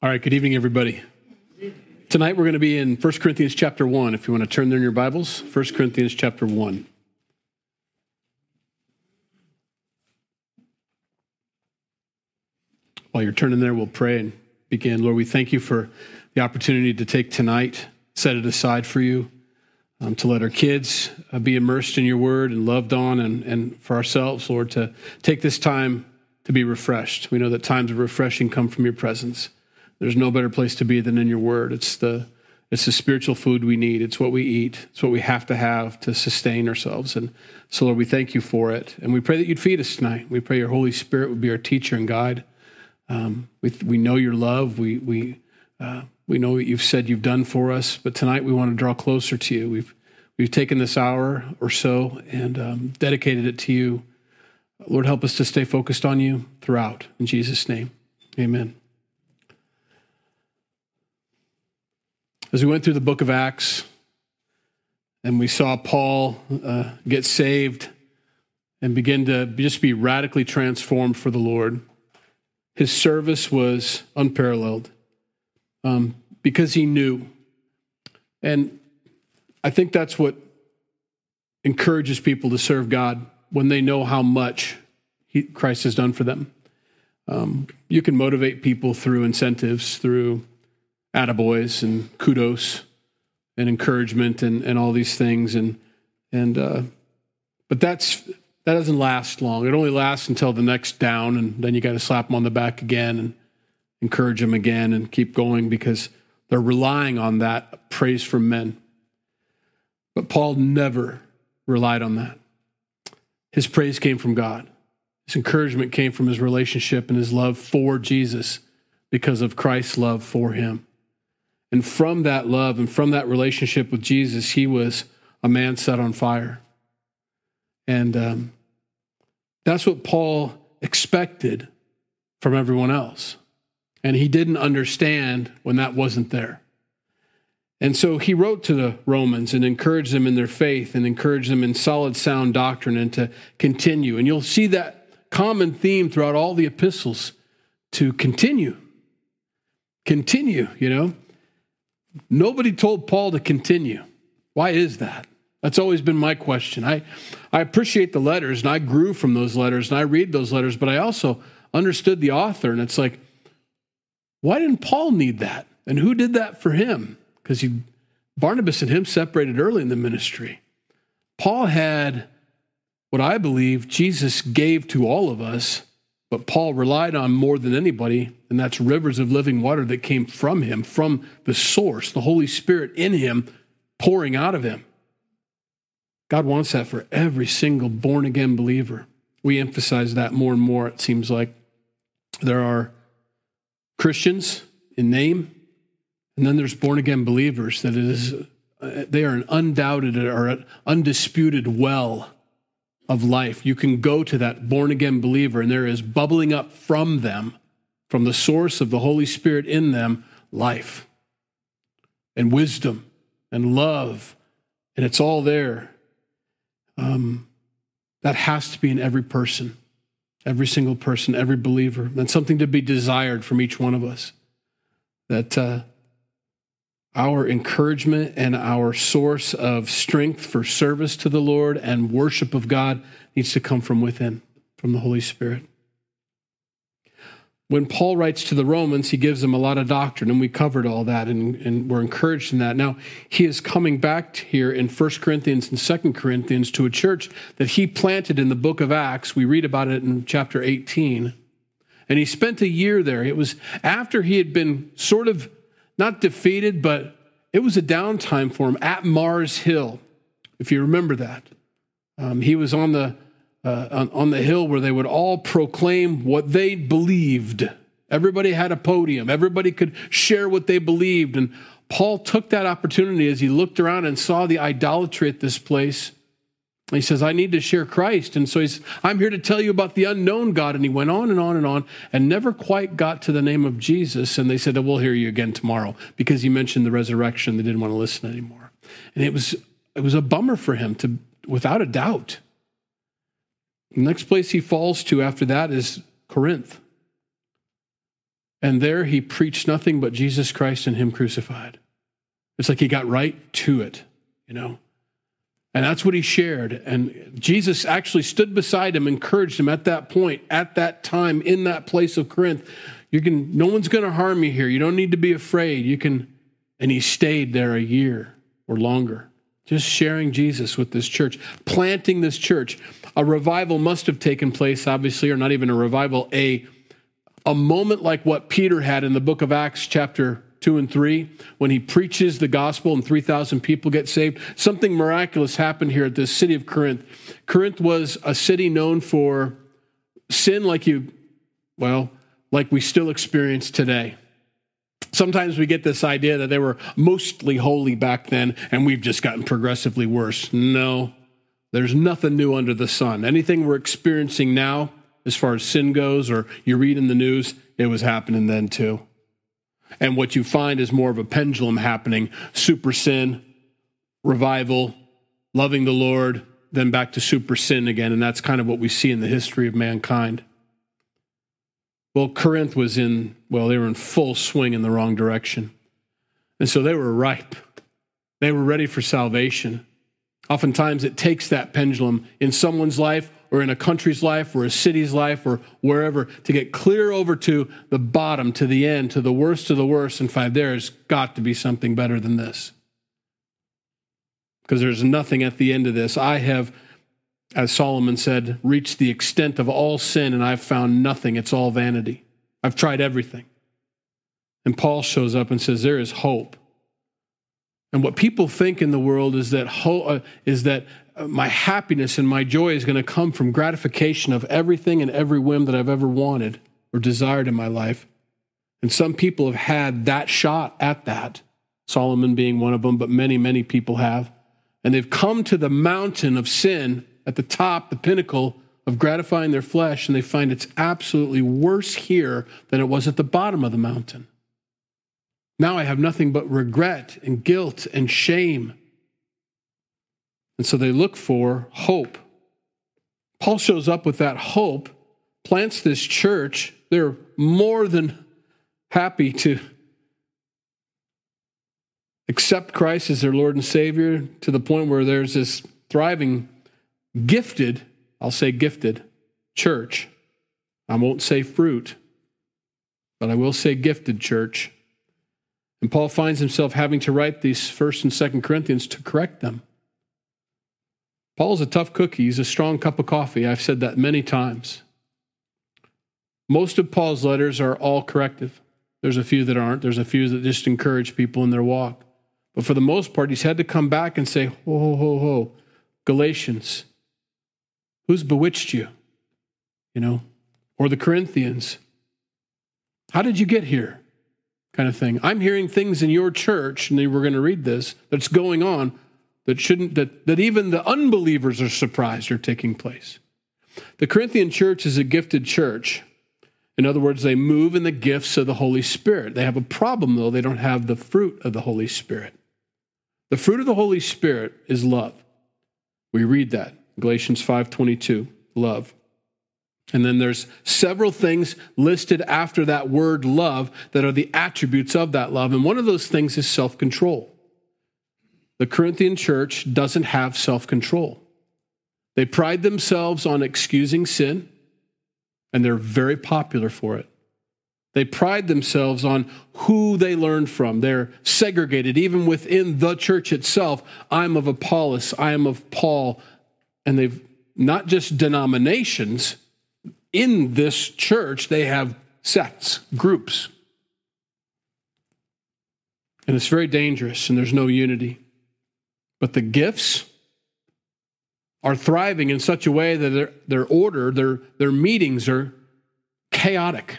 All right, good evening, everybody. Tonight we're going to be in 1 Corinthians chapter 1. If you want to turn there in your Bibles, 1 Corinthians chapter 1. While you're turning there, we'll pray and begin. Lord, we thank you for the opportunity to take tonight, set it aside for you, um, to let our kids uh, be immersed in your word and loved on, and, and for ourselves, Lord, to take this time to be refreshed. We know that times of refreshing come from your presence. There's no better place to be than in your word. It's the it's the spiritual food we need. It's what we eat. It's what we have to have to sustain ourselves. And so, Lord, we thank you for it. And we pray that you'd feed us tonight. We pray your Holy Spirit would be our teacher and guide. Um, we, we know your love. We, we, uh, we know what you've said you've done for us. But tonight we want to draw closer to you. We've, we've taken this hour or so and um, dedicated it to you. Lord, help us to stay focused on you throughout. In Jesus' name, amen. As we went through the book of Acts and we saw Paul uh, get saved and begin to just be radically transformed for the Lord, his service was unparalleled um, because he knew. And I think that's what encourages people to serve God when they know how much he, Christ has done for them. Um, you can motivate people through incentives, through attaboys and kudos and encouragement and, and all these things. And, and, uh, but that's, that doesn't last long. It only lasts until the next down. And then you got to slap them on the back again and encourage them again and keep going because they're relying on that praise from men. But Paul never relied on that. His praise came from God. His encouragement came from his relationship and his love for Jesus because of Christ's love for him. And from that love and from that relationship with Jesus, he was a man set on fire. And um, that's what Paul expected from everyone else. And he didn't understand when that wasn't there. And so he wrote to the Romans and encouraged them in their faith and encouraged them in solid, sound doctrine and to continue. And you'll see that common theme throughout all the epistles to continue. Continue, you know. Nobody told Paul to continue. Why is that? That's always been my question. I, I appreciate the letters and I grew from those letters and I read those letters, but I also understood the author. And it's like, why didn't Paul need that? And who did that for him? Because he, Barnabas and him separated early in the ministry. Paul had what I believe Jesus gave to all of us but Paul relied on more than anybody, and that's rivers of living water that came from him, from the source, the Holy Spirit in him, pouring out of him. God wants that for every single born again believer. We emphasize that more and more, it seems like. There are Christians in name, and then there's born again believers that it is, uh, they are an undoubted or an undisputed well of life. You can go to that born again believer, and there is bubbling up from them, from the source of the Holy Spirit in them, life and wisdom and love. And it's all there. Um, that has to be in every person, every single person, every believer. And something to be desired from each one of us. That uh, our encouragement and our source of strength for service to the Lord and worship of God needs to come from within, from the Holy Spirit. When Paul writes to the Romans, he gives them a lot of doctrine, and we covered all that, and, and we're encouraged in that. Now, he is coming back here in 1 Corinthians and 2 Corinthians to a church that he planted in the book of Acts. We read about it in chapter 18. And he spent a year there. It was after he had been sort of not defeated, but it was a downtime for him at Mars Hill, if you remember that. Um, he was on the, uh, on, on the hill where they would all proclaim what they believed. Everybody had a podium, everybody could share what they believed. And Paul took that opportunity as he looked around and saw the idolatry at this place he says, I need to share Christ. And so he's, I'm here to tell you about the unknown God. And he went on and on and on and never quite got to the name of Jesus. And they said, oh, We'll hear you again tomorrow because he mentioned the resurrection. They didn't want to listen anymore. And it was, it was a bummer for him, to, without a doubt. The next place he falls to after that is Corinth. And there he preached nothing but Jesus Christ and him crucified. It's like he got right to it, you know. And that's what he shared. And Jesus actually stood beside him, encouraged him at that point, at that time, in that place of Corinth. You can, no one's going to harm you here. You don't need to be afraid. You can, and he stayed there a year or longer, just sharing Jesus with this church, planting this church. A revival must have taken place, obviously, or not even a revival, a, a moment like what Peter had in the book of Acts, chapter 2 and 3, when he preaches the gospel and 3,000 people get saved. Something miraculous happened here at the city of Corinth. Corinth was a city known for sin like you, well, like we still experience today. Sometimes we get this idea that they were mostly holy back then and we've just gotten progressively worse. No, there's nothing new under the sun. Anything we're experiencing now, as far as sin goes, or you read in the news, it was happening then too. And what you find is more of a pendulum happening super sin, revival, loving the Lord, then back to super sin again. And that's kind of what we see in the history of mankind. Well, Corinth was in, well, they were in full swing in the wrong direction. And so they were ripe. They were ready for salvation. Oftentimes it takes that pendulum in someone's life or in a country's life or a city's life or wherever to get clear over to the bottom, to the end, to the worst of the worst and find there's got to be something better than this. Because there's nothing at the end of this. I have, as Solomon said, reached the extent of all sin and I've found nothing. It's all vanity. I've tried everything. And Paul shows up and says, There is hope. And what people think in the world is that, ho- uh, is that my happiness and my joy is going to come from gratification of everything and every whim that I've ever wanted or desired in my life. And some people have had that shot at that, Solomon being one of them, but many, many people have. And they've come to the mountain of sin at the top, the pinnacle of gratifying their flesh, and they find it's absolutely worse here than it was at the bottom of the mountain. Now I have nothing but regret and guilt and shame and so they look for hope. Paul shows up with that hope, plants this church. They're more than happy to accept Christ as their Lord and Savior to the point where there's this thriving, gifted, I'll say gifted, church. I won't say fruit, but I will say gifted church. And Paul finds himself having to write these first and second Corinthians to correct them. Paul's a tough cookie. He's a strong cup of coffee. I've said that many times. Most of Paul's letters are all corrective. There's a few that aren't. There's a few that just encourage people in their walk. But for the most part, he's had to come back and say, ho, ho, ho, ho, Galatians, who's bewitched you? You know, or the Corinthians, how did you get here? Kind of thing. I'm hearing things in your church, and we're going to read this, that's going on that shouldn't that, that even the unbelievers are surprised are taking place. The Corinthian church is a gifted church. In other words, they move in the gifts of the Holy Spirit. They have a problem though, they don't have the fruit of the Holy Spirit. The fruit of the Holy Spirit is love. We read that. Galatians 5:22, love. And then there's several things listed after that word love that are the attributes of that love. And one of those things is self-control. The Corinthian church doesn't have self control. They pride themselves on excusing sin, and they're very popular for it. They pride themselves on who they learned from. They're segregated, even within the church itself. I'm of Apollos, I am of Paul. And they've not just denominations, in this church, they have sects, groups. And it's very dangerous, and there's no unity. But the gifts are thriving in such a way that their, their order, their, their meetings are chaotic.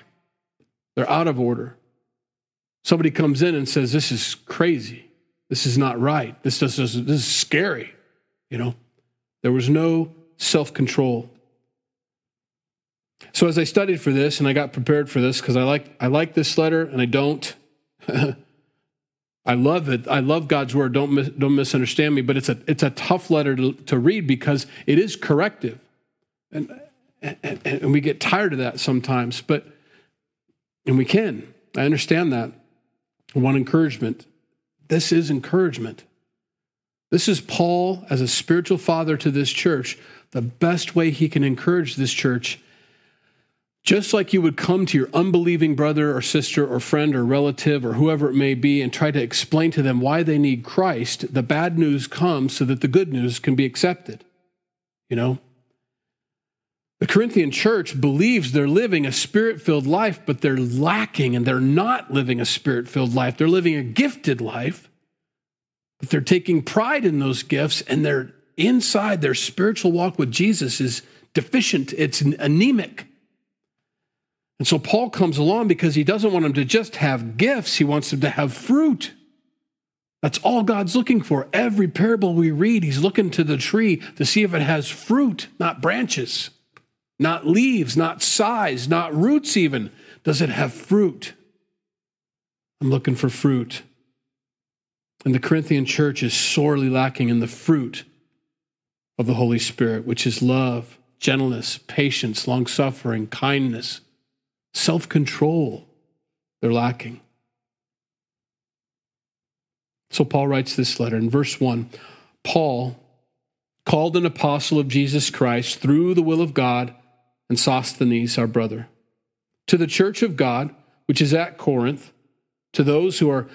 They're out of order. Somebody comes in and says, This is crazy. This is not right. This, this, this is scary. You know, there was no self control. So as I studied for this and I got prepared for this because I like I like this letter and I don't I love it. I love God's word. Don't mis- don't misunderstand me, but it's a it's a tough letter to, to read because it is corrective, and, and and we get tired of that sometimes. But And we can. I understand that. Want encouragement. This is encouragement. This is Paul, as a spiritual father to this church, the best way he can encourage this church. Just like you would come to your unbelieving brother or sister or friend or relative or whoever it may be and try to explain to them why they need Christ, the bad news comes so that the good news can be accepted. You know? The Corinthian church believes they're living a spirit filled life, but they're lacking and they're not living a spirit filled life. They're living a gifted life, but they're taking pride in those gifts and they're inside their spiritual walk with Jesus is deficient, it's anemic. And so Paul comes along because he doesn't want them to just have gifts, he wants them to have fruit. That's all God's looking for. Every parable we read, he's looking to the tree to see if it has fruit, not branches not leaves, not size, not roots, even. Does it have fruit? I'm looking for fruit. And the Corinthian church is sorely lacking in the fruit of the Holy Spirit, which is love, gentleness, patience, long suffering, kindness, self control. They're lacking. So Paul writes this letter in verse 1 Paul, called an apostle of Jesus Christ through the will of God and Sosthenes, our brother. To the church of God, which is at Corinth, to those who are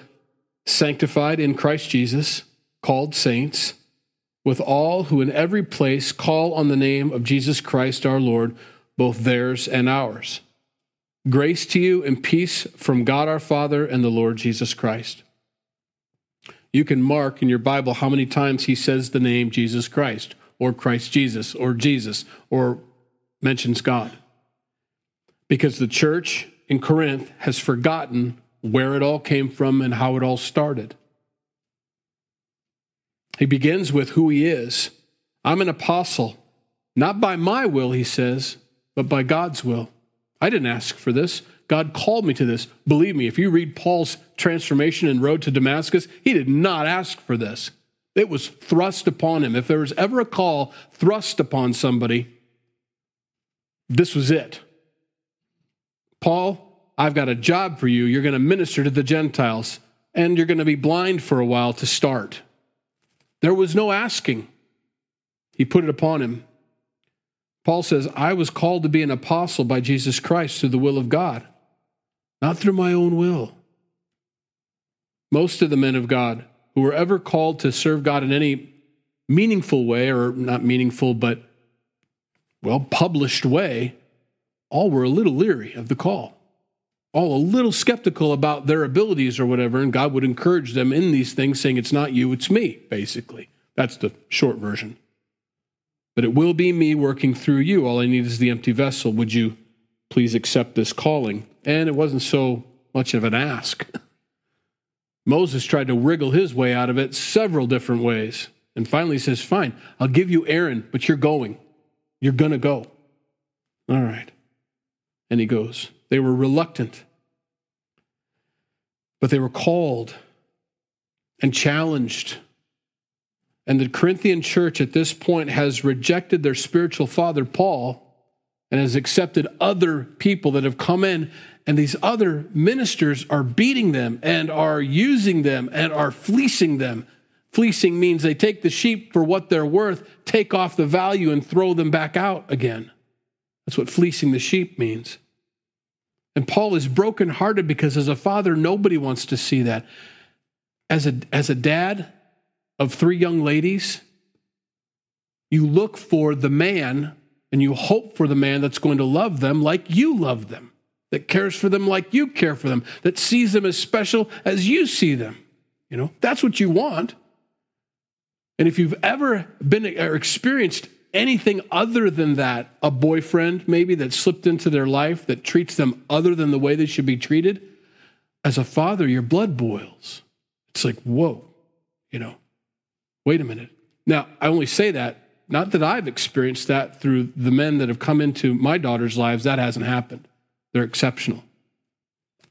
sanctified in Christ Jesus, called saints, with all who in every place call on the name of Jesus Christ our Lord, both theirs and ours. Grace to you and peace from God our Father and the Lord Jesus Christ. You can mark in your Bible how many times he says the name Jesus Christ, or Christ Jesus, or Jesus, or mentions God. Because the church in Corinth has forgotten where it all came from and how it all started. He begins with who he is. I'm an apostle, not by my will, he says, but by God's will. I didn't ask for this. God called me to this. Believe me, if you read Paul's transformation and road to Damascus, he did not ask for this. It was thrust upon him. If there was ever a call thrust upon somebody, this was it. Paul, I've got a job for you. You're going to minister to the Gentiles, and you're going to be blind for a while to start. There was no asking, he put it upon him. Paul says, I was called to be an apostle by Jesus Christ through the will of God, not through my own will. Most of the men of God who were ever called to serve God in any meaningful way, or not meaningful, but well, published way, all were a little leery of the call, all a little skeptical about their abilities or whatever, and God would encourage them in these things, saying, It's not you, it's me, basically. That's the short version. But it will be me working through you. All I need is the empty vessel. Would you please accept this calling? And it wasn't so much of an ask. Moses tried to wriggle his way out of it several different ways. And finally says, Fine, I'll give you Aaron, but you're going. You're going to go. All right. And he goes. They were reluctant, but they were called and challenged. And the Corinthian church at this point has rejected their spiritual father, Paul, and has accepted other people that have come in. And these other ministers are beating them and are using them and are fleecing them Fleecing means they take the sheep for what they're worth, take off the value, and throw them back out again. That's what fleecing the sheep means. And Paul is brokenhearted because as a father, nobody wants to see that. As a, as a dad of three young ladies, you look for the man and you hope for the man that's going to love them like you love them, that cares for them like you care for them, that sees them as special as you see them. You know, that's what you want. And if you've ever been or experienced anything other than that, a boyfriend maybe that slipped into their life that treats them other than the way they should be treated, as a father, your blood boils. It's like, whoa, you know, wait a minute. Now, I only say that, not that I've experienced that through the men that have come into my daughter's lives, that hasn't happened. They're exceptional.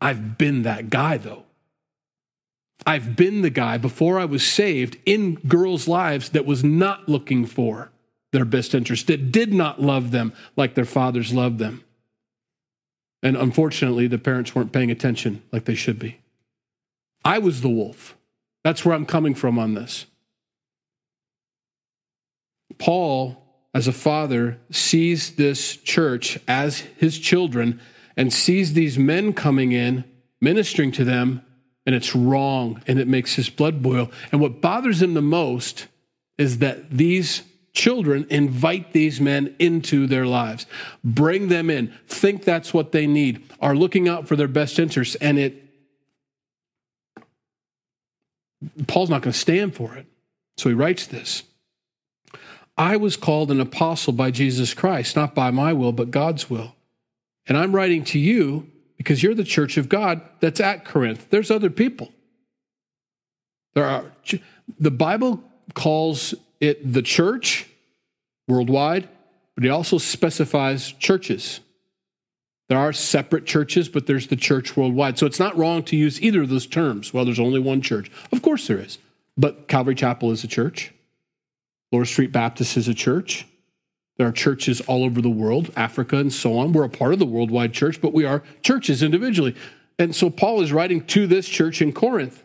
I've been that guy, though. I've been the guy before I was saved in girls' lives that was not looking for their best interest, that did not love them like their fathers loved them. And unfortunately, the parents weren't paying attention like they should be. I was the wolf. That's where I'm coming from on this. Paul, as a father, sees this church as his children and sees these men coming in, ministering to them, and it's wrong and it makes his blood boil. And what bothers him the most is that these children invite these men into their lives, bring them in, think that's what they need, are looking out for their best interests, and it Paul's not going to stand for it. So he writes this. I was called an apostle by Jesus Christ, not by my will, but God's will. And I'm writing to you because you're the church of God that's at Corinth. There's other people. There are the Bible calls it the church worldwide, but it also specifies churches. There are separate churches, but there's the church worldwide. So it's not wrong to use either of those terms. Well, there's only one church. Of course there is. But Calvary Chapel is a church. Lower Street Baptist is a church. There are churches all over the world, Africa and so on. We're a part of the worldwide church, but we are churches individually. And so Paul is writing to this church in Corinth.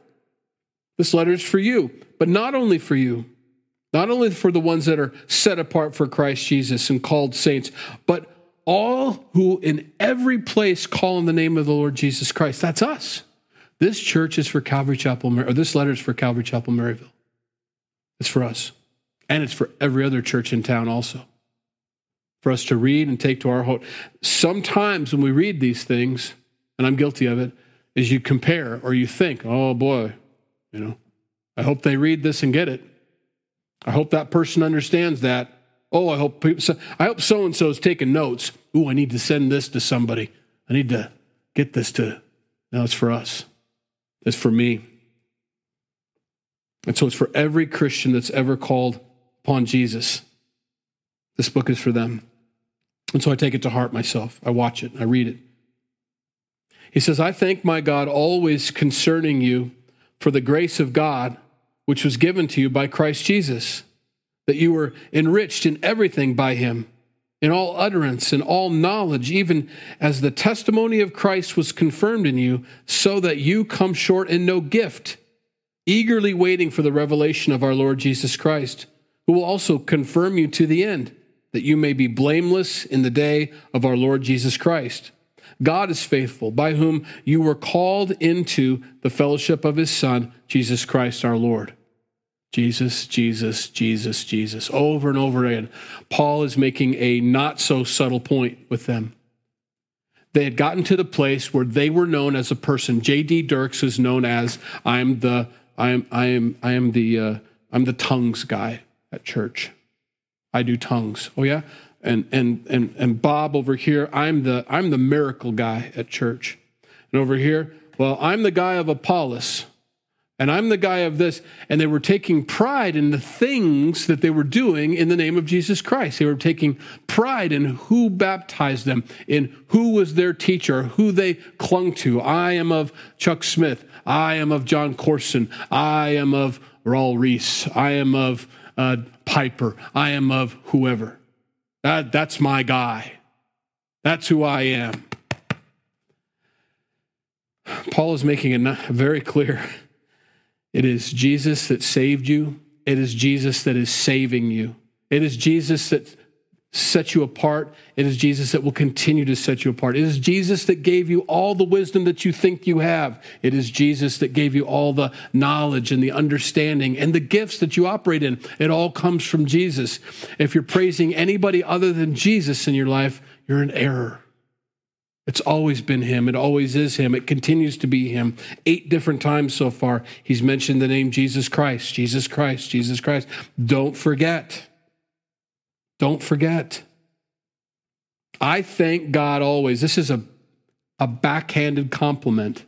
This letter is for you, but not only for you, not only for the ones that are set apart for Christ Jesus and called saints, but all who in every place call in the name of the Lord Jesus Christ. That's us. This church is for Calvary Chapel, or this letter is for Calvary Chapel, Maryville. It's for us. And it's for every other church in town also. For us to read and take to our heart. Sometimes when we read these things, and I'm guilty of it, is you compare or you think, oh boy, you know, I hope they read this and get it. I hope that person understands that. Oh, I hope people, I hope so and so is taking notes. Ooh, I need to send this to somebody. I need to get this to. No, it's for us. It's for me. And so it's for every Christian that's ever called upon Jesus. This book is for them. And so I take it to heart myself. I watch it, I read it. He says, I thank my God always concerning you for the grace of God which was given to you by Christ Jesus, that you were enriched in everything by him, in all utterance and all knowledge, even as the testimony of Christ was confirmed in you, so that you come short in no gift, eagerly waiting for the revelation of our Lord Jesus Christ, who will also confirm you to the end, that you may be blameless in the day of our Lord Jesus Christ. God is faithful, by whom you were called into the fellowship of his Son, Jesus Christ our Lord. Jesus, Jesus, Jesus, Jesus, over and over again. Paul is making a not so subtle point with them. They had gotten to the place where they were known as a person. J.D. Dirks is known as I'm the I am I am I am the uh, I'm the tongues guy at church. I do tongues. Oh yeah, and and and and Bob over here. I'm the I'm the miracle guy at church, and over here, well, I'm the guy of Apollos and I'm the guy of this. And they were taking pride in the things that they were doing in the name of Jesus Christ. They were taking pride in who baptized them, in who was their teacher, who they clung to. I am of Chuck Smith. I am of Jon Courson. I am of Raul Ries. I am of uh, Piper. I am of whoever. That, that's my guy. That's who I am. Paul is making it very clear it is Jesus that saved you. It is Jesus that is saving you. It is Jesus that set you apart. It is Jesus that will continue to set you apart. It is Jesus that gave you all the wisdom that you think you have. It is Jesus that gave you all the knowledge and the understanding and the gifts that you operate in. It all comes from Jesus. If you're praising anybody other than Jesus in your life, you're in error. It's always been him. It always is him. It continues to be him. Eight different times so far, he's mentioned the name Jesus Christ, Jesus Christ, Jesus Christ. Don't forget. Don't forget. I thank God always. This is a, a backhanded compliment.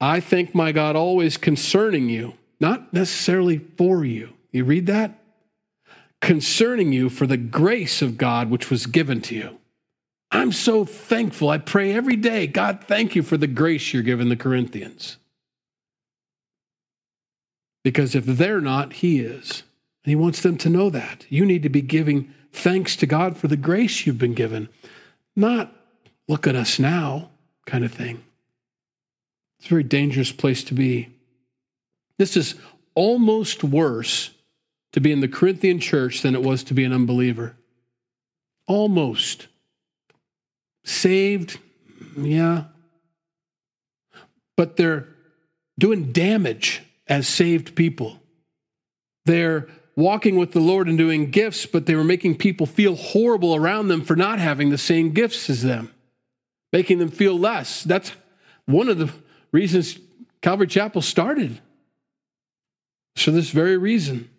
I thank my God always concerning you, not necessarily for you. You read that? Concerning you for the grace of God which was given to you. I'm so thankful. I pray every day, God, thank you for the grace you're giving the Corinthians. Because if they're not, He is. And He wants them to know that. You need to be giving thanks to God for the grace you've been given, not look at us now kind of thing. It's a very dangerous place to be. This is almost worse to be in the Corinthian church than it was to be an unbeliever. Almost. Saved, yeah. But they're doing damage as saved people. They're walking with the Lord and doing gifts, but they were making people feel horrible around them for not having the same gifts as them, making them feel less. That's one of the reasons Calvary Chapel started. For this very reason.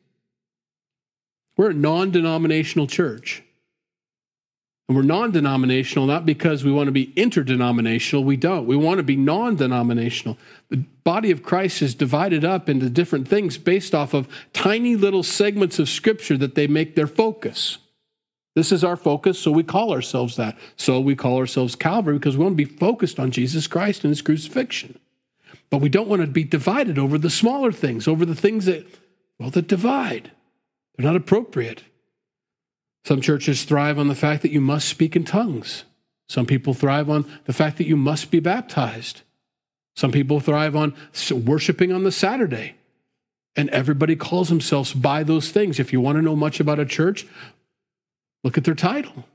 We're a non denominational church. And we're non denominational not because we want to be interdenominational. We don't. We want to be non denominational. The body of Christ is divided up into different things based off of tiny little segments of scripture that they make their focus. This is our focus, so we call ourselves that. So we call ourselves Calvary because we want to be focused on Jesus Christ and his crucifixion. But we don't want to be divided over the smaller things, over the things that, well, that divide. They're not appropriate. Some churches thrive on the fact that you must speak in tongues. Some people thrive on the fact that you must be baptized. Some people thrive on worshiping on the Saturday. And everybody calls themselves by those things. If you want to know much about a church, look at their title.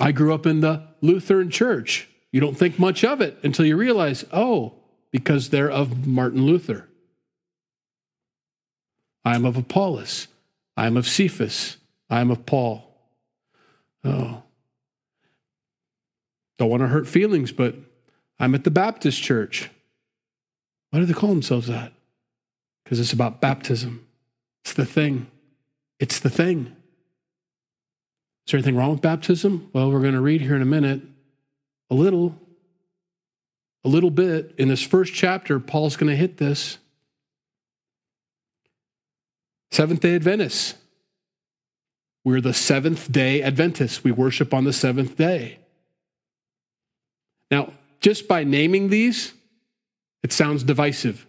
I grew up in the Lutheran church. You don't think much of it until you realize, oh, because they're of Martin Luther. I am of Apollos. I am of Cephas. I am of Paul. Oh. Don't want to hurt feelings, but I'm at the Baptist church. Why do they call themselves that? Because it's about baptism. It's the thing. It's the thing. Is there anything wrong with baptism? Well, we're going to read here in a minute. A little. A little bit. In this first chapter, Paul's going to hit this. Seventh day Adventists. We're the seventh day Adventists. We worship on the seventh day. Now, just by naming these, it sounds divisive.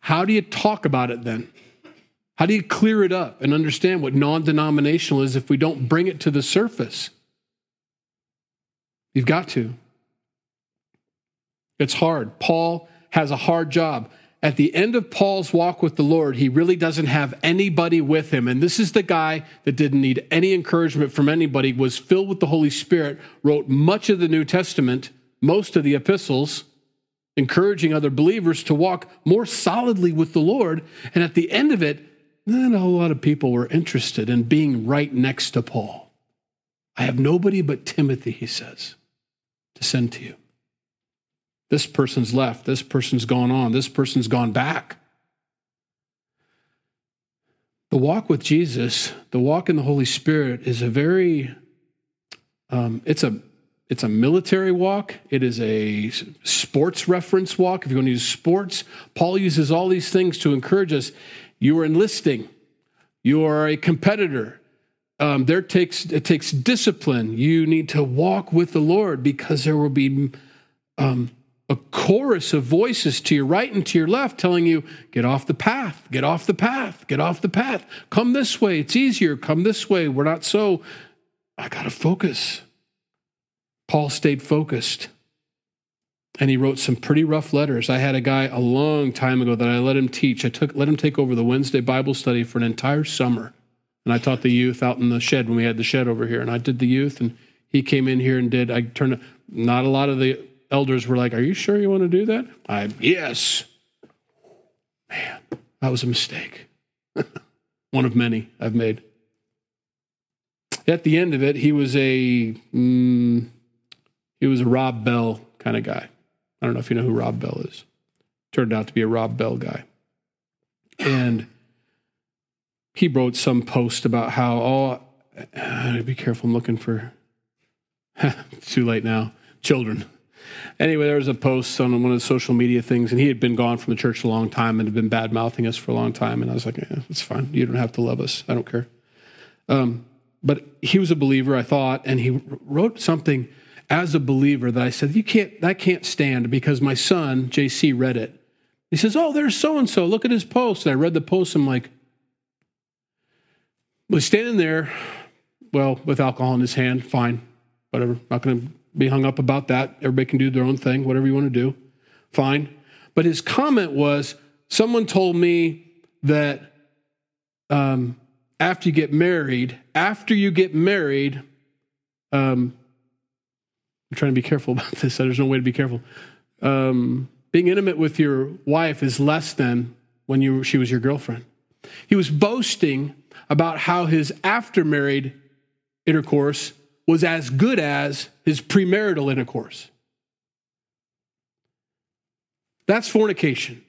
How do you talk about it then? How do you clear it up and understand what non denominational is if we don't bring it to the surface? You've got to. It's hard. Paul has a hard job at the end of Paul's walk with the Lord, he really doesn't have anybody with him. And this is the guy that didn't need any encouragement from anybody, was filled with the Holy Spirit, wrote much of the New Testament, most of the epistles, encouraging other believers to walk more solidly with the Lord. And at the end of it, not a whole lot of people were interested in being right next to Paul. I have nobody but Timothy, he says, to send to you. This person's left. This person's gone on. This person's gone back. The walk with Jesus, the walk in the Holy Spirit, is a very, um, it's a, it's a military walk. It is a sports reference walk. If you're going to use sports, Paul uses all these things to encourage us. You are enlisting. You are a competitor. Um, there takes it takes discipline. You need to walk with the Lord because there will be um, a chorus of voices to your right and to your left telling you, get off the path, get off the path, get off the path. Come this way. It's easier. Come this way. We're not so. I got to focus. Paul stayed focused. And he wrote some pretty rough letters. I had a guy a long time ago that I let him teach. I took let him take over the Wednesday Bible study for an entire summer. And I taught the youth out in the shed when we had the shed over here. And I did the youth and he came in here and did I turned not a lot of the elders were like, Are you sure you want to do that? I, yes. Man, that was a mistake. One of many I've made. At the end of it, he was a mm, he was a Rob Bell kind of guy. I don't know if you know who Rob Bell is. Turned out to be a Rob Bell guy. And he wrote some post about how, oh, uh, be careful, I'm looking for, too late now, children. Anyway, there was a post on one of the social media things, and he had been gone from the church a long time and had been bad mouthing us for a long time. And I was like, eh, it's fine. You don't have to love us. I don't care. Um, but he was a believer, I thought, and he wrote something as a believer that I said, you can't, that can't stand because my son, JC, read it. He says, Oh, there's so and so. Look at his post. And I read the post. I'm like, was standing there, well, with alcohol in his hand, fine whatever. Not going to be hung up about that. Everybody can do their own thing, whatever you want to do. Fine. But his comment was someone told me that um, after you get married, after you get married, um, I'm trying to be careful about this. There's no way to be careful. Um, being intimate with your wife is less than when you, she was your girlfriend. He was boasting about how his after married intercourse was as good as his premarital intercourse. That's fornication.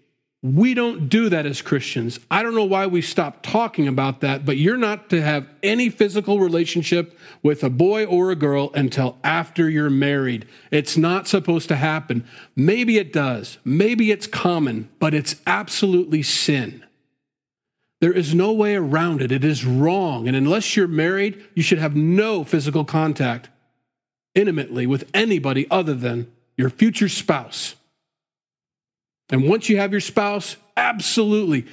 We don't do that as Christians. I don't know why we stopped talking about that, but you're not to have any physical relationship with a boy or a girl until after you're married. It's not supposed to happen. Maybe it does. Maybe it's common, but it's absolutely sin. There is no way around it. It is wrong. And unless you're married, you should have no physical contact intimately with anybody other than your future spouse. And once you have your spouse, absolutely.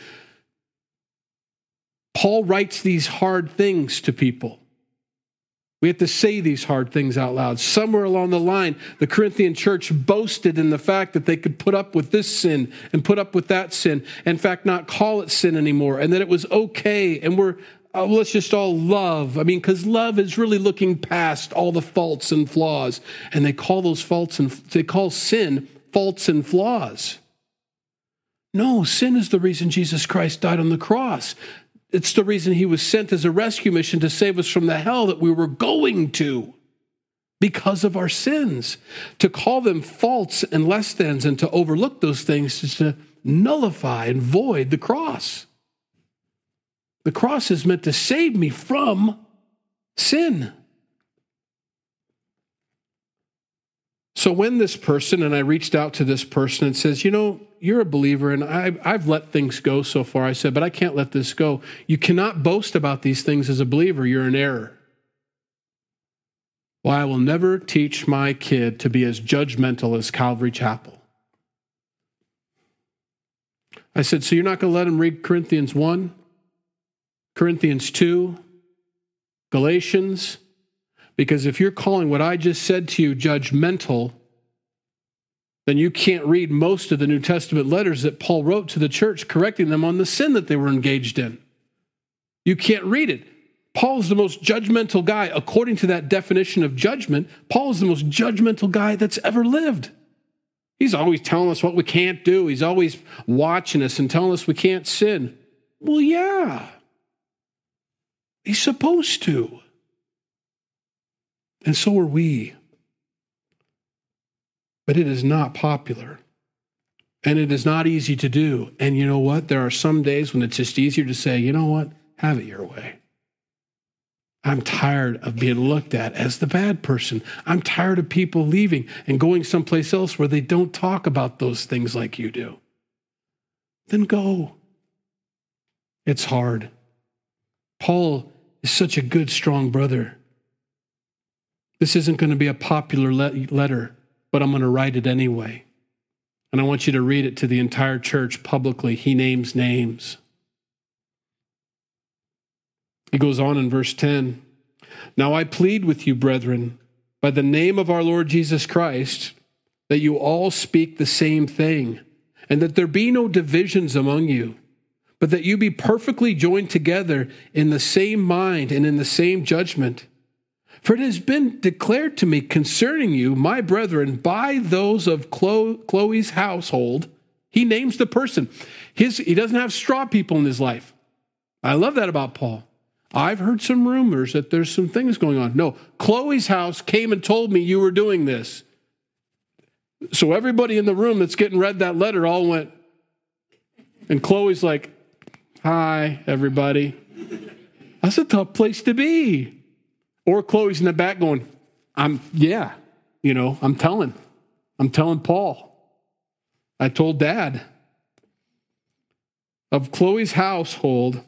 Paul writes these hard things to people. We have to say these hard things out loud. Somewhere along the line, the Corinthian church boasted in the fact that they could put up with this sin and put up with that sin. In fact, not call it sin anymore, and that it was okay. And we're, oh, let's just all love. I mean, because love is really looking past all the faults and flaws. And they call those faults and they call sin faults and flaws. No, sin is the reason Jesus Christ died on the cross. It's the reason he was sent as a rescue mission to save us from the hell that we were going to because of our sins. To call them faults and less thans and to overlook those things is to nullify and void the cross. The cross is meant to save me from sin. So when this person, and I reached out to this person and says, you know, you're a believer and I've, I've let things go so far. I said, but I can't let this go. You cannot boast about these things as a believer. You're in error. Well, I will never teach my kid to be as judgmental as Calvary Chapel. I said, so you're not going to let him read Corinthians 1, Corinthians 2, Galatians, because if you're calling what I just said to you judgmental, then you can't read most of the New Testament letters that Paul wrote to the church, correcting them on the sin that they were engaged in. You can't read it. Paul's the most judgmental guy. According to that definition of judgment, Paul is the most judgmental guy that's ever lived. He's always telling us what we can't do, he's always watching us and telling us we can't sin. Well, yeah, he's supposed to. And so are we. But it is not popular. And it is not easy to do. And you know what? There are some days when it's just easier to say, you know what? Have it your way. I'm tired of being looked at as the bad person. I'm tired of people leaving and going someplace else where they don't talk about those things like you do. Then go. It's hard. Paul is such a good, strong brother. This isn't going to be a popular le- letter, but I'm going to write it anyway. And I want you to read it to the entire church publicly. He names names. He goes on in verse 10 Now I plead with you, brethren, by the name of our Lord Jesus Christ, that you all speak the same thing, and that there be no divisions among you, but that you be perfectly joined together in the same mind and in the same judgment. For it has been declared to me concerning you, my brethren, by those of Chloe's household. He names the person. His, he doesn't have straw people in his life. I love that about Paul. I've heard some rumors that there's some things going on. No, Chloe's house came and told me you were doing this. So everybody in the room that's getting read that letter all went, and Chloe's like, Hi, everybody. That's a tough place to be. Or Chloe's in the back going, I'm, yeah, you know, I'm telling. I'm telling Paul. I told dad of Chloe's household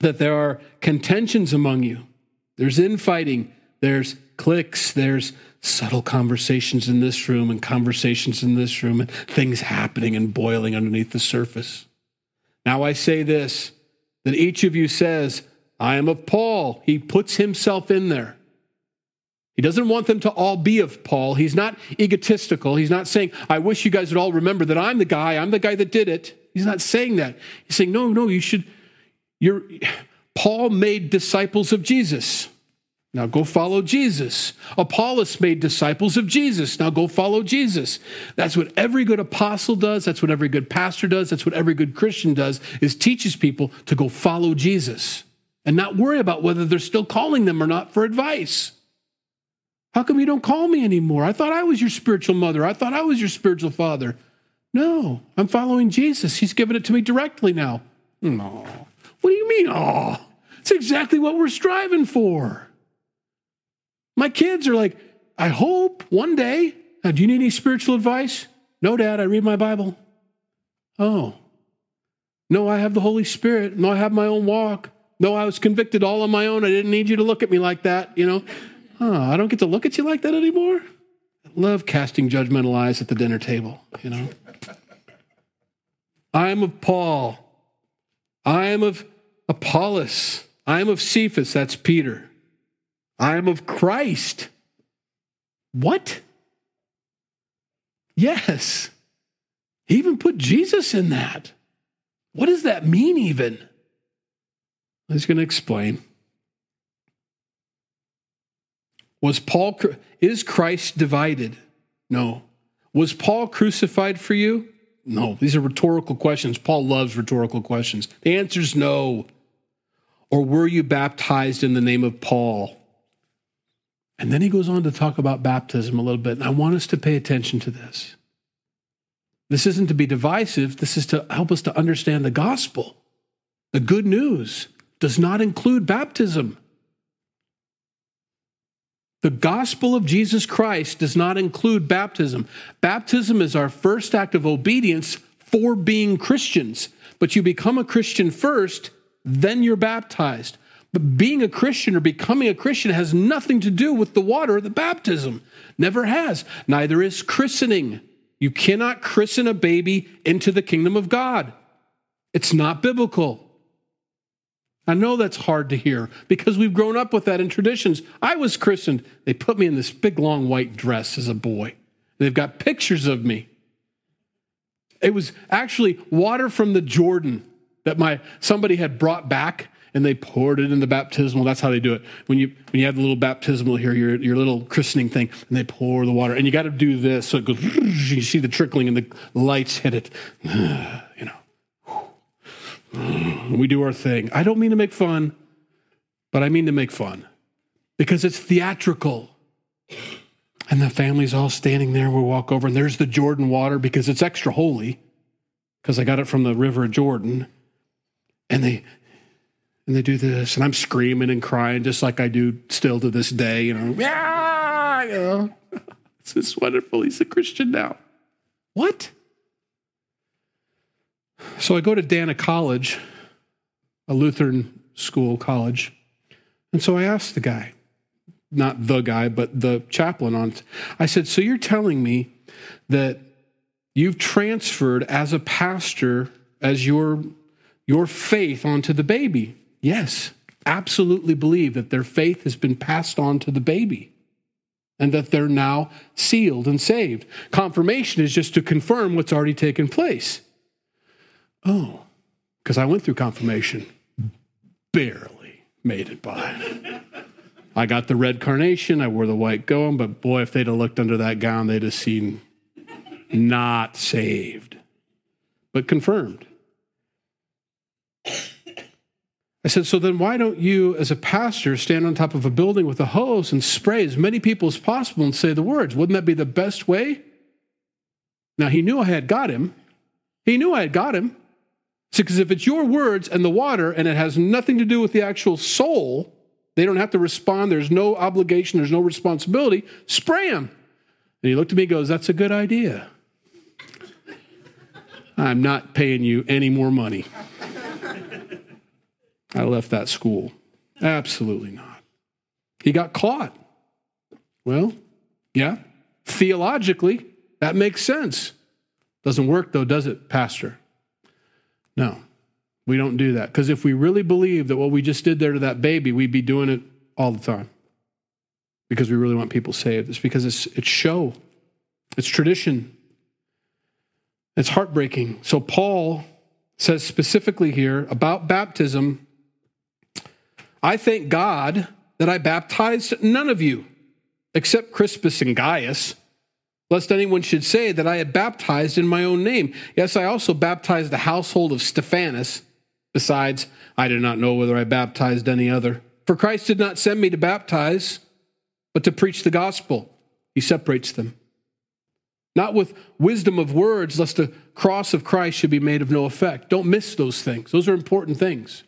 that there are contentions among you. There's infighting, there's cliques, there's subtle conversations in this room and conversations in this room and things happening and boiling underneath the surface. Now I say this that each of you says, I am of Paul. He puts himself in there. He doesn't want them to all be of Paul. He's not egotistical. He's not saying, I wish you guys would all remember that I'm the guy, I'm the guy that did it. He's not saying that. He's saying, no, no, you should. You're, Paul made disciples of Jesus. Now go follow Jesus. Apollos made disciples of Jesus. Now go follow Jesus. That's what every good apostle does. That's what every good pastor does. That's what every good Christian does is teaches people to go follow Jesus and not worry about whether they're still calling them or not for advice. How come you don't call me anymore? I thought I was your spiritual mother. I thought I was your spiritual father. No, I'm following Jesus. He's given it to me directly now. No. What do you mean, oh? It's exactly what we're striving for. My kids are like, I hope one day. Now, do you need any spiritual advice? No, Dad, I read my Bible. Oh. No, I have the Holy Spirit. No, I have my own walk. No, I was convicted all on my own. I didn't need you to look at me like that, you know. Oh, I don't get to look at you like that anymore. I love casting judgmental eyes at the dinner table, you know. I am of Paul. I am of Apollos. I am of Cephas, that's Peter. I am of Christ. What? Yes. He even put Jesus in that. What does that mean, even? He's going to explain. Was Paul, is Christ divided? No. Was Paul crucified for you? No. These are rhetorical questions. Paul loves rhetorical questions. The answer is no. Or were you baptized in the name of Paul? And then he goes on to talk about baptism a little bit. And I want us to pay attention to this. This isn't to be divisive, this is to help us to understand the gospel. The good news does not include baptism. The gospel of Jesus Christ does not include baptism. Baptism is our first act of obedience for being Christians. But you become a Christian first, then you're baptized. But being a Christian or becoming a Christian has nothing to do with the water, the baptism. Never has. Neither is christening. You cannot christen a baby into the kingdom of God. It's not biblical. I know that's hard to hear because we've grown up with that in traditions. I was christened. They put me in this big long white dress as a boy. They've got pictures of me. It was actually water from the Jordan that my somebody had brought back and they poured it in the baptismal. That's how they do it. When you when you have the little baptismal here, your your little christening thing, and they pour the water, and you got to do this so it goes. You see the trickling, and the lights hit it. We do our thing. I don't mean to make fun, but I mean to make fun because it's theatrical. And the family's all standing there. We walk over, and there's the Jordan water because it's extra holy, because I got it from the River Jordan. And they and they do this, and I'm screaming and crying just like I do still to this day. You know, yeah, you know, wonderful. He's a Christian now. What? So I go to Dana College, a Lutheran school college. And so I asked the guy, not the guy, but the chaplain on, I said, So you're telling me that you've transferred as a pastor as your your faith onto the baby? Yes, absolutely believe that their faith has been passed on to the baby and that they're now sealed and saved. Confirmation is just to confirm what's already taken place. Oh, because I went through confirmation. Barely made it by. I got the red carnation, I wore the white gown, but boy, if they'd have looked under that gown, they'd have seen not saved, but confirmed. I said, so then why don't you, as a pastor, stand on top of a building with a hose and spray as many people as possible and say the words? Wouldn't that be the best way? Now, he knew I had got him. He knew I had got him. Because if it's your words and the water and it has nothing to do with the actual soul, they don't have to respond. There's no obligation, there's no responsibility. Spray them. And he looked at me and goes, That's a good idea. I'm not paying you any more money. I left that school. Absolutely not. He got caught. Well, yeah, theologically, that makes sense. Doesn't work though, does it, Pastor? No, we don't do that. Because if we really believe that what we just did there to that baby, we'd be doing it all the time. because we really want people saved. It's because it's, it's show, it's tradition. It's heartbreaking. So, Paul says specifically here about baptism I thank God that I baptized none of you except Crispus and Gaius, lest anyone should say that I had baptized in my own name. Yes, I also baptized the household of Stephanas. Besides, I do not know whether I baptized any other. For Christ did not send me to baptize, but to preach the gospel. He separates them. Not with wisdom of words, lest the cross of Christ should be made of no effect. Don't miss those things. Those are important things.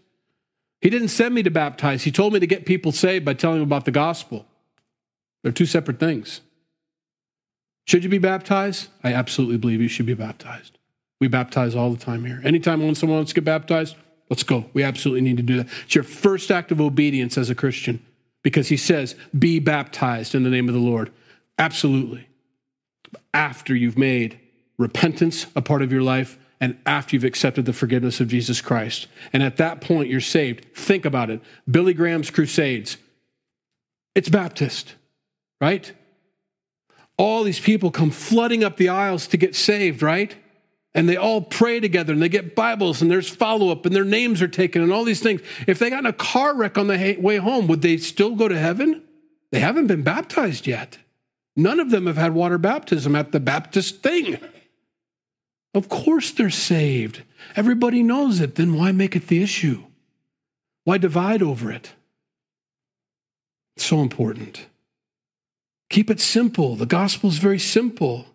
He didn't send me to baptize. He told me to get people saved by telling them about the gospel. They're two separate things. Should you be baptized? I absolutely believe you should be baptized. We baptize all the time here. Anytime someone wants to get baptized, let's go. We absolutely need to do that. It's your first act of obedience as a Christian because he says, be baptized in the name of the Lord. Absolutely. After you've made repentance a part of your life and after you've accepted the forgiveness of Jesus Christ. And at that point, you're saved. Think about it. Billy Graham's Crusades, it's Baptist, right? All these people come flooding up the aisles to get saved, right? And they all pray together and they get Bibles and there's follow up and their names are taken and all these things. If they got in a car wreck on the way home, would they still go to heaven? They haven't been baptized yet. None of them have had water baptism at the Baptist thing. Of course they're saved. Everybody knows it. Then why make it the issue? Why divide over it? It's so important. Keep it simple. The gospel is very simple.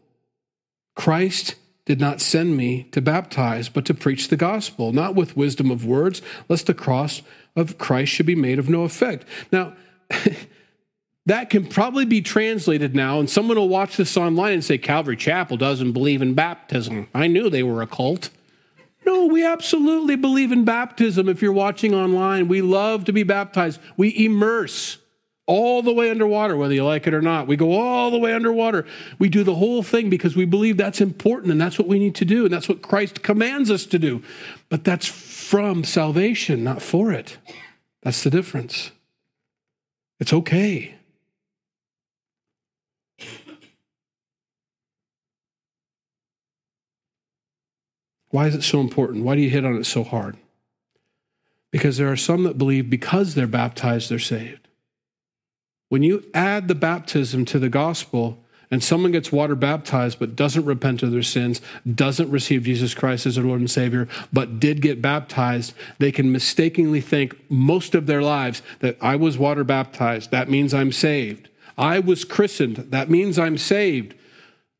Christ did not send me to baptize, but to preach the gospel, not with wisdom of words, lest the cross of Christ should be made of no effect. Now, that can probably be translated now, and someone will watch this online and say, Calvary Chapel doesn't believe in baptism. I knew they were a cult. No, we absolutely believe in baptism. If you're watching online, we love to be baptized. We immerse all the way underwater, whether you like it or not. We go all the way underwater. We do the whole thing because we believe that's important and that's what we need to do, and that's what Christ commands us to do. But that's from salvation, not for it. That's the difference. It's okay. Why is it so important? Why do you hit on it so hard? Because there are some that believe because they're baptized, they're saved. When you add the baptism to the gospel, and someone gets water baptized but doesn't repent of their sins, doesn't receive Jesus Christ as their Lord and Savior, but did get baptized, they can mistakenly think most of their lives that I was water baptized, that means I'm saved. I was christened, that means I'm saved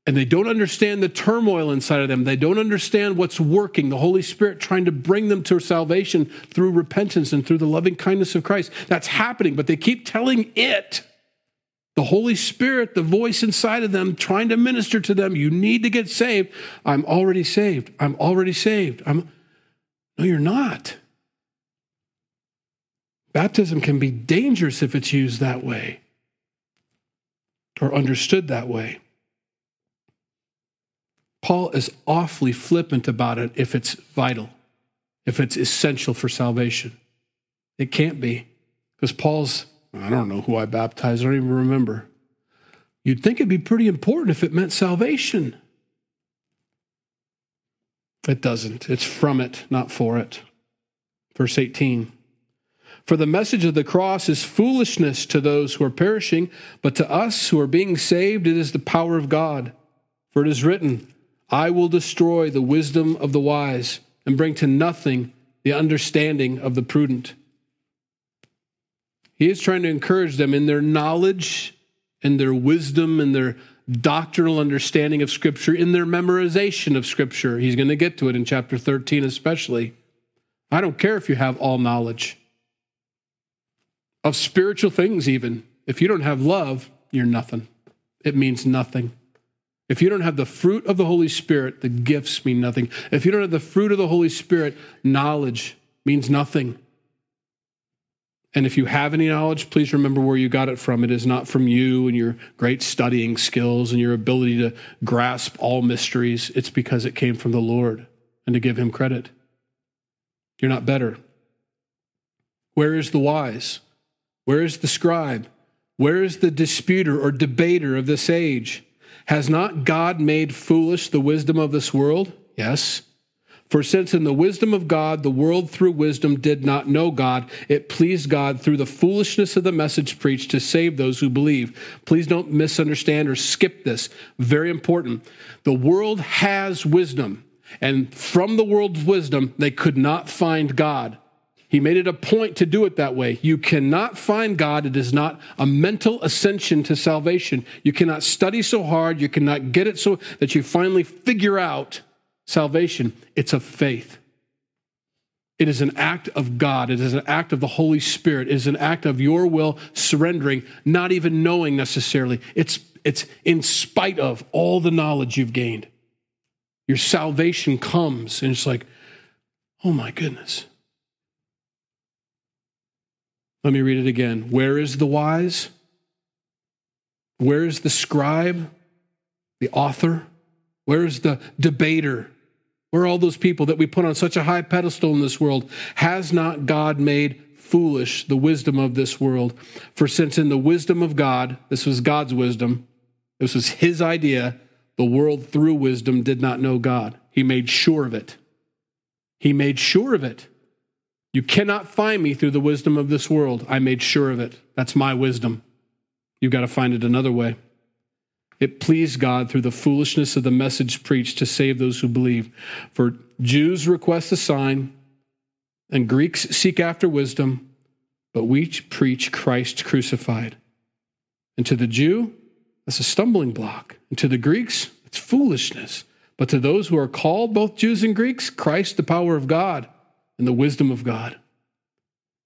and they don't understand the turmoil inside of them. They don't understand what's working, the Holy Spirit trying to bring them to salvation through repentance and through the loving kindness of Christ. That's happening, but they keep telling it, the Holy Spirit, the voice inside of them, trying to minister to them, you need to get saved. I'm already saved. I'm already saved. I'm No, you're not. Baptism can be dangerous if it's used that way or understood that way. Paul is awfully flippant about it if it's vital, if it's essential for salvation. It can't be. Because Paul's, I don't know who I baptized, I don't even remember. You'd think it'd be pretty important if it meant salvation. It doesn't. It's from it, not for it. Verse 18. For the message of the cross is foolishness to those who are perishing, but to us who are being saved, it is the power of God. For it is written, I will destroy the wisdom of the wise and bring to nothing the understanding of the prudent. He is trying to encourage them in their knowledge and their wisdom and their doctrinal understanding of Scripture, in their memorization of Scripture. He's going to get to it in chapter 13, especially. I don't care if you have all knowledge of spiritual things, even. If you don't have love, you're nothing. It means nothing. If you don't have the fruit of the Holy Spirit, the gifts mean nothing. If you don't have the fruit of the Holy Spirit, knowledge means nothing. And if you have any knowledge, please remember where you got it from. It is not from you and your great studying skills and your ability to grasp all mysteries. It's because it came from the Lord and to give him credit. You're not better. Where is the wise? Where is the scribe? Where is the disputer or debater of this age? Has not God made foolish the wisdom of this world? Yes. For since in the wisdom of God, the world through wisdom did not know God, it pleased God through the foolishness of the message preached to save those who believe. Please don't misunderstand or skip this. Very important. The world has wisdom, and from the world's wisdom, they could not find God. He made it a point to do it that way. You cannot find God. It is not a mental ascension to salvation. You cannot study so hard. You cannot get it so that you finally figure out salvation. It's a faith. It is an act of God. It is an act of the Holy Spirit. It is an act of your will surrendering, not even knowing necessarily. It's, it's in spite of all the knowledge you've gained. Your salvation comes, and it's like, oh my goodness. Let me read it again. Where is the wise? Where is the scribe, the author? Where is the debater? Where are all those people that we put on such a high pedestal in this world? Has not God made foolish the wisdom of this world? For since in the wisdom of God, this was God's wisdom, this was his idea, the world through wisdom did not know God. He made sure of it. He made sure of it. You cannot find me through the wisdom of this world. I made sure of it. That's my wisdom. You've got to find it another way. It pleased God through the foolishness of the message preached to save those who believe. For Jews request a sign, and Greeks seek after wisdom, but we preach Christ crucified. And to the Jew, that's a stumbling block. And to the Greeks, it's foolishness. But to those who are called, both Jews and Greeks, Christ, the power of God and the wisdom of God.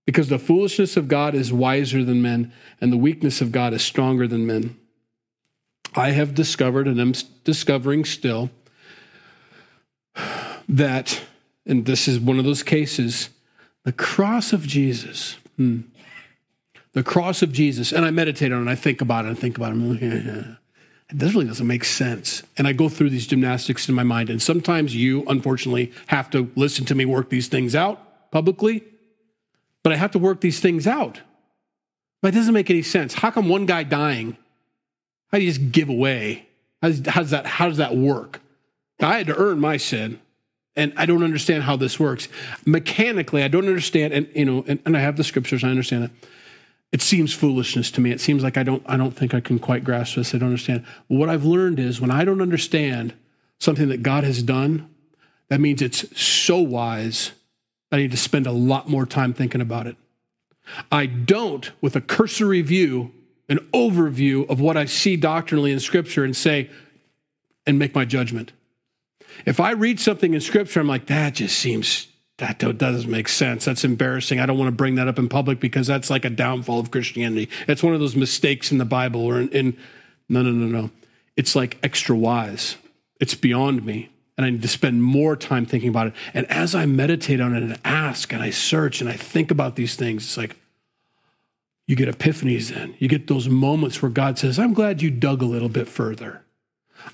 Because the foolishness of God is wiser than men, and the weakness of God is stronger than men. I have discovered, and I'm discovering still, that, and this is one of those cases, the cross of Jesus, hmm, the cross of Jesus, and I meditate on it, I think about it, I think about it. This really doesn't make sense. And I go through these gymnastics in my mind. And sometimes you, unfortunately, have to listen to me work these things out publicly. But I have to work these things out. But it doesn't make any sense. How come one guy dying, how do you just give away? How does, how does that, how does that work? I had to earn my sin. And I don't understand how this works. Mechanically, I don't understand. And, you know, and, and I have the scriptures, I understand it it seems foolishness to me. It seems like I don't, I don't think I can quite grasp this. I don't understand. what I've learned is when I don't understand something that God has done, that means it's so wise I need to spend a lot more time thinking about it. I don't, with a cursory view, an overview of what I see doctrinally in Scripture, and say, and make my judgment. If I read something in Scripture, I'm like, that just seems that doesn't make sense. That's embarrassing. I don't want to bring that up in public because that's like a downfall of Christianity. It's one of those mistakes in the Bible or in, in no, no, no, no. It's like extra wise. It's beyond me. And I need to spend more time thinking about it. And as I meditate on it and ask and I search and I think about these things, it's like you get epiphanies then. You get those moments where God says, I'm glad you dug a little bit further.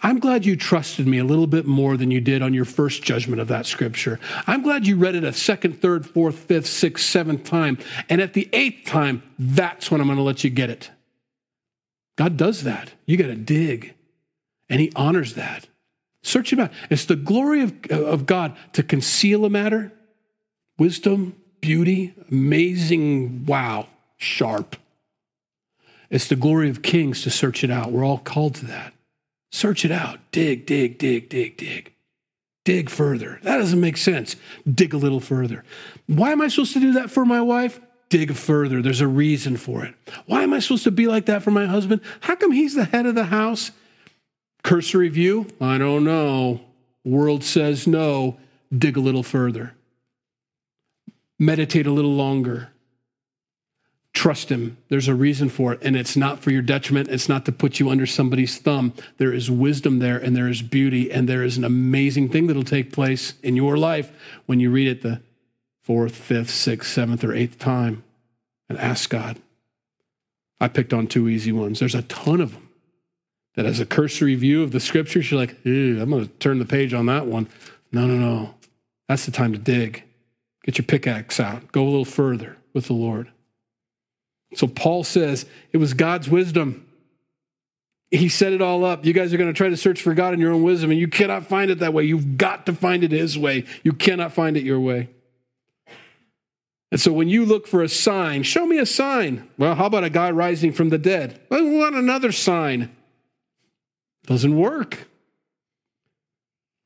I'm glad you trusted me a little bit more than you did on your first judgment of that scripture. I'm glad you read it a second, third, fourth, fifth, sixth, seventh time. And at the eighth time, that's when I'm going to let you get it. God does that. You got to dig, and He honors that. Search Him out. It's the glory of, of God to conceal a matter, wisdom, beauty, amazing, wow, sharp. It's the glory of kings to search it out. We're all called to that. Search it out. Dig, dig, dig, dig, dig. Dig further. That doesn't make sense. Dig a little further. Why am I supposed to do that for my wife? Dig further. There's a reason for it. Why am I supposed to be like that for my husband? How come he's the head of the house? Cursory view? I don't know. World says no. Dig a little further. Meditate a little longer. Trust Him. There's a reason for it, and it's not for your detriment. It's not to put you under somebody's thumb. There is wisdom there, and there is beauty, and there is an amazing thing that'll take place in your life when you read it the fourth, fifth, sixth, seventh, or eighth time and ask God. I picked on two easy ones. There's a ton of them that, as a cursory view of the scriptures, you're like, I'm going to turn the page on that one. No, no, no. That's the time to dig. Get your pickaxe out. Go a little further with the Lord. So Paul says it was God's wisdom. He set it all up. You guys are going to try to search for God in your own wisdom, and you cannot find it that way. You've got to find it His way. You cannot find it your way. And so when you look for a sign, show me a sign. Well, how about a guy rising from the dead? We want another sign. Doesn't work.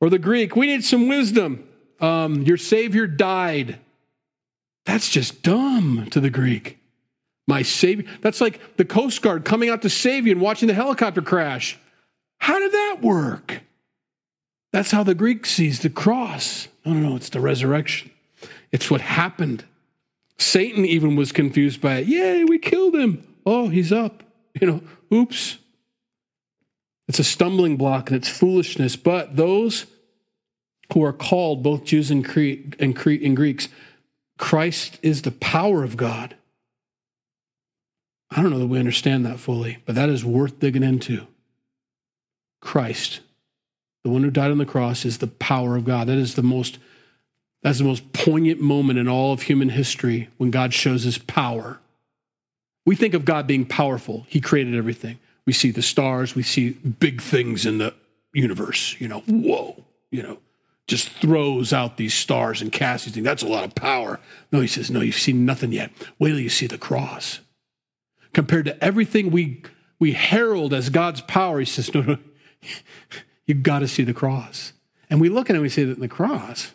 Or the Greek, we need some wisdom. Um, your Savior died. That's just dumb to the Greek. My Savior. That's like the Coast Guard coming out to save you and watching the helicopter crash. How did that work? That's how the Greek sees the cross. No, no, no, it's the resurrection. It's what happened. Satan even was confused by it. Yay, we killed him. Oh, he's up. You know, oops. It's a stumbling block and it's foolishness. But those who are called, both Jews and, Greeks, Christ is the power of God. I don't know that we understand that fully, but that is worth digging into. Christ, the one who died on the cross, is the power of God. That is the most that's the most poignant moment in all of human history when God shows his power. We think of God being powerful. He created everything. We see the stars, we see big things in the universe, you know, whoa, you know, just throws out these stars and casts these things. That's a lot of power. No, he says, no, you've seen nothing yet. Wait till you see the cross. Compared to everything we we herald as God's power, he says, no, no, you've got to see the cross. And we look at it and we say that in the cross,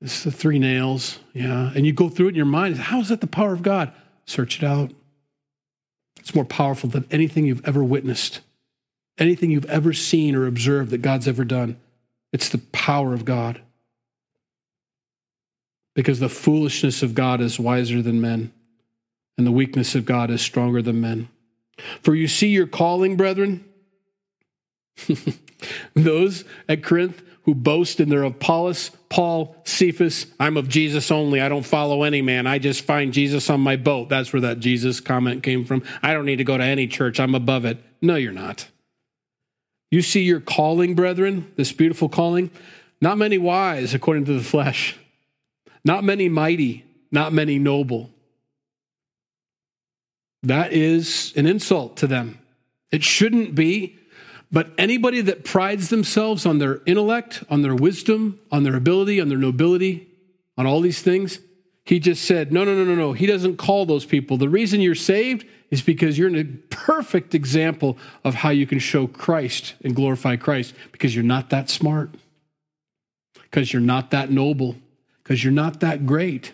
it's the three nails, yeah. And you go through it in your mind. How is that the power of God? Search it out. It's more powerful than anything you've ever witnessed, anything you've ever seen or observed that God's ever done. It's the power of God. Because the foolishness of God is wiser than men, and the weakness of God is stronger than men. For you see your calling, brethren. Those at Corinth who boast in their Apollos, Paul, Cephas, I'm of Jesus only. I don't follow any man. I just find Jesus on my boat. That's where that Jesus comment came from. I don't need to go to any church. I'm above it. No, you're not. You see your calling, brethren, this beautiful calling. Not many wise according to the flesh, not many mighty, not many noble. That is an insult to them. It shouldn't be. But anybody that prides themselves on their intellect, on their wisdom, on their ability, on their nobility, on all these things, he just said, no, no, no, no, no. He doesn't call those people. The reason you're saved is because you're in a perfect example of how you can show Christ and glorify Christ because you're not that smart, because you're not that noble, because you're not that great.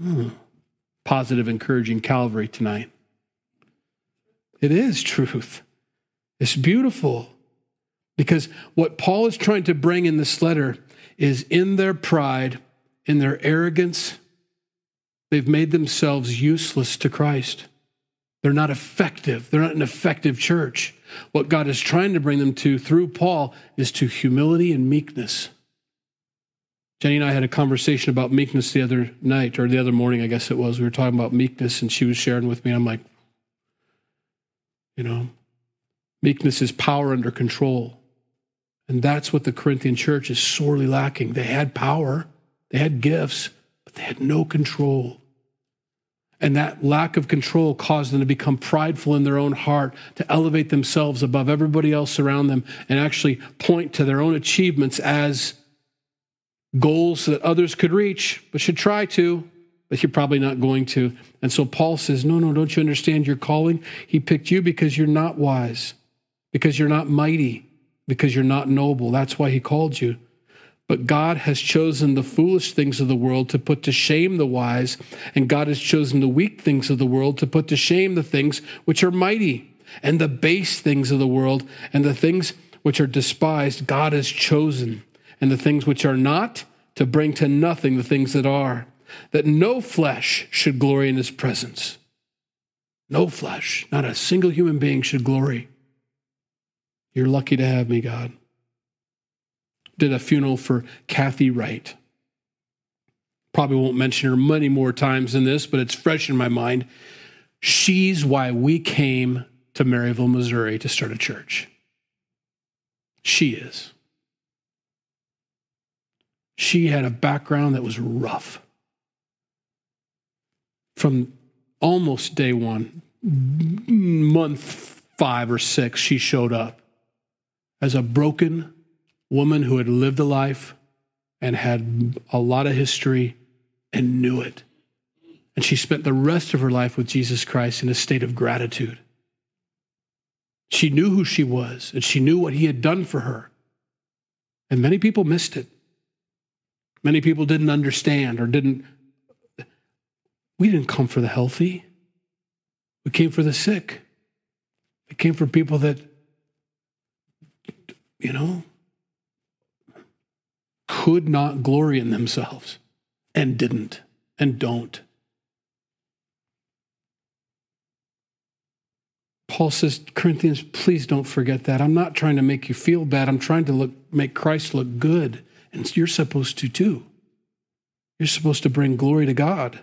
Hmm. Positive, encouraging Calvary tonight. It is truth. It's beautiful because what Paul is trying to bring in this letter is in their pride, in their arrogance, they've made themselves useless to Christ. They're not effective. They're not an effective church. What God is trying to bring them to through Paul is to humility and meekness. Jenny and I had a conversation about meekness the other night, or the other morning, I guess it was. We were talking about meekness, and she was sharing with me. I'm like, you know, Meekness is power under control. And that's what the Corinthian church is sorely lacking. They had power, they had gifts, but they had no control. And that lack of control caused them to become prideful in their own heart, to elevate themselves above everybody else around them, and actually point to their own achievements as goals that others could reach, but should try to, but you're probably not going to. And so Paul says, No, no, don't you understand your calling? He picked you because you're not wise because you're not mighty, because you're not noble. That's why he called you. But God has chosen the foolish things of the world to put to shame the wise, and God has chosen the weak things of the world to put to shame the things which are mighty, and the base things of the world, and the things which are despised, God has chosen, and the things which are not, to bring to nothing the things that are, that no flesh should glory in his presence. No flesh, not a single human being should glory. You're lucky to have me, God. Did a funeral for Kathy Wright. Probably won't mention her many more times than this, but it's fresh in my mind. She's why we came to Maryville, Missouri to start a church. She is. She had a background that was rough. From almost day one, month five or six, she showed up as a broken woman who had lived a life and had a lot of history and knew it. And she spent the rest of her life with Jesus Christ in a state of gratitude. She knew who she was and she knew what he had done for her. And many people missed it. Many people didn't understand or didn't. We didn't come for the healthy, we came for the sick. We came for people that, you know, could not glory in themselves and didn't and don't. Paul says, Corinthians, please don't forget that. I'm not trying to make you feel bad. I'm trying to look, make Christ look good. And you're supposed to too. You're supposed to bring glory to God.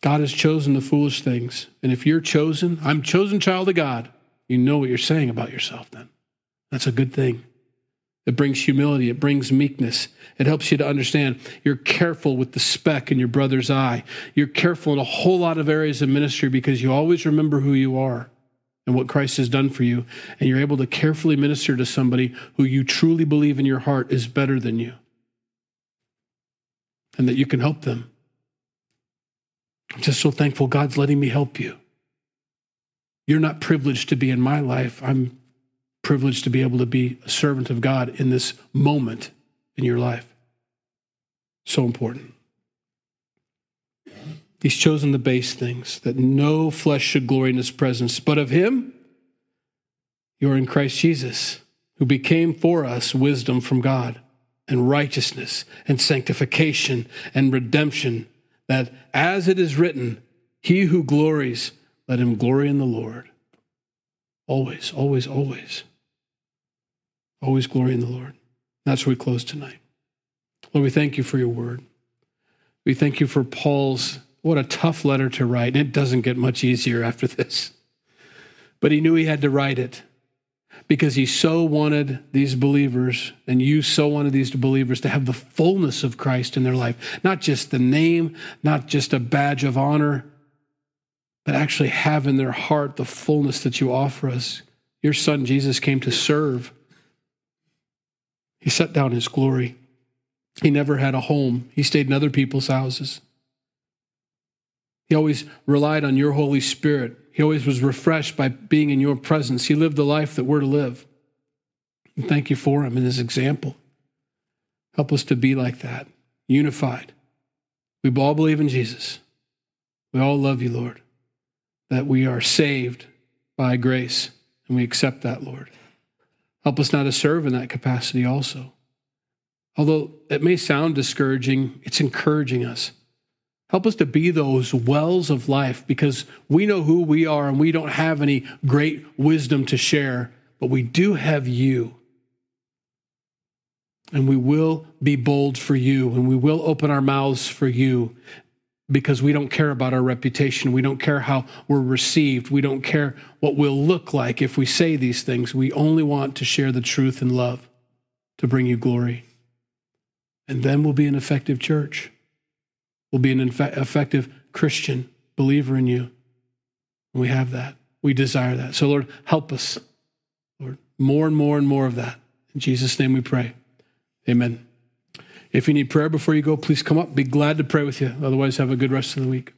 God has chosen the foolish things. And if you're chosen, I'm chosen child of God, you know what you're saying about yourself then. That's a good thing. It brings humility, it brings meekness. It helps you to understand you're careful with the speck in your brother's eye. You're careful in a whole lot of areas of ministry because you always remember who you are and what Christ has done for you. And you're able to carefully minister to somebody who you truly believe in your heart is better than you and that you can help them. I'm just so thankful God's letting me help you. You're not privileged to be in my life. I'm privileged to be able to be a servant of God in this moment in your life. So important. He's chosen the base things, that no flesh should glory in his presence, but of him you are in Christ Jesus, who became for us wisdom from God and righteousness and sanctification and redemption, that as it is written, he who glories, let him glory in the Lord. Always, always, always. Always glory in the Lord. That's where we close tonight. Lord, we thank you for your word. We thank you for Paul's, what a tough letter to write. And it doesn't get much easier after this. But he knew he had to write it because he so wanted these believers, and you so wanted these believers to have the fullness of Christ in their life. Not just the name, not just a badge of honor, but actually have in their heart the fullness that you offer us. Your son Jesus came to serve he set down his glory. He never had a home, he stayed in other people's houses. He always relied on your Holy Spirit. He always was refreshed by being in your presence. He lived the life that we're to live. And thank you for him and his example. Help us to be like that, unified. We all believe in Jesus. We all love you, Lord, that we are saved by grace, and we accept that, Lord. Help us now to serve in that capacity also. Although it may sound discouraging, it's encouraging us. Help us to be those wells of life because we know who we are and we don't have any great wisdom to share, but we do have you. And we will be bold for you and we will open our mouths for you because we don't care about our reputation. We don't care how we're received. We don't care what we'll look like if we say these things. We only want to share the truth and love to bring you glory. And then we'll be an effective church. We'll be an effective Christian believer in you. And we have that. We desire that. So, Lord, help us, Lord, more and more and more of that. In Jesus' name we pray. Amen. If you need prayer before you go, please come up. Be glad to pray with you. Otherwise, have a good rest of the week.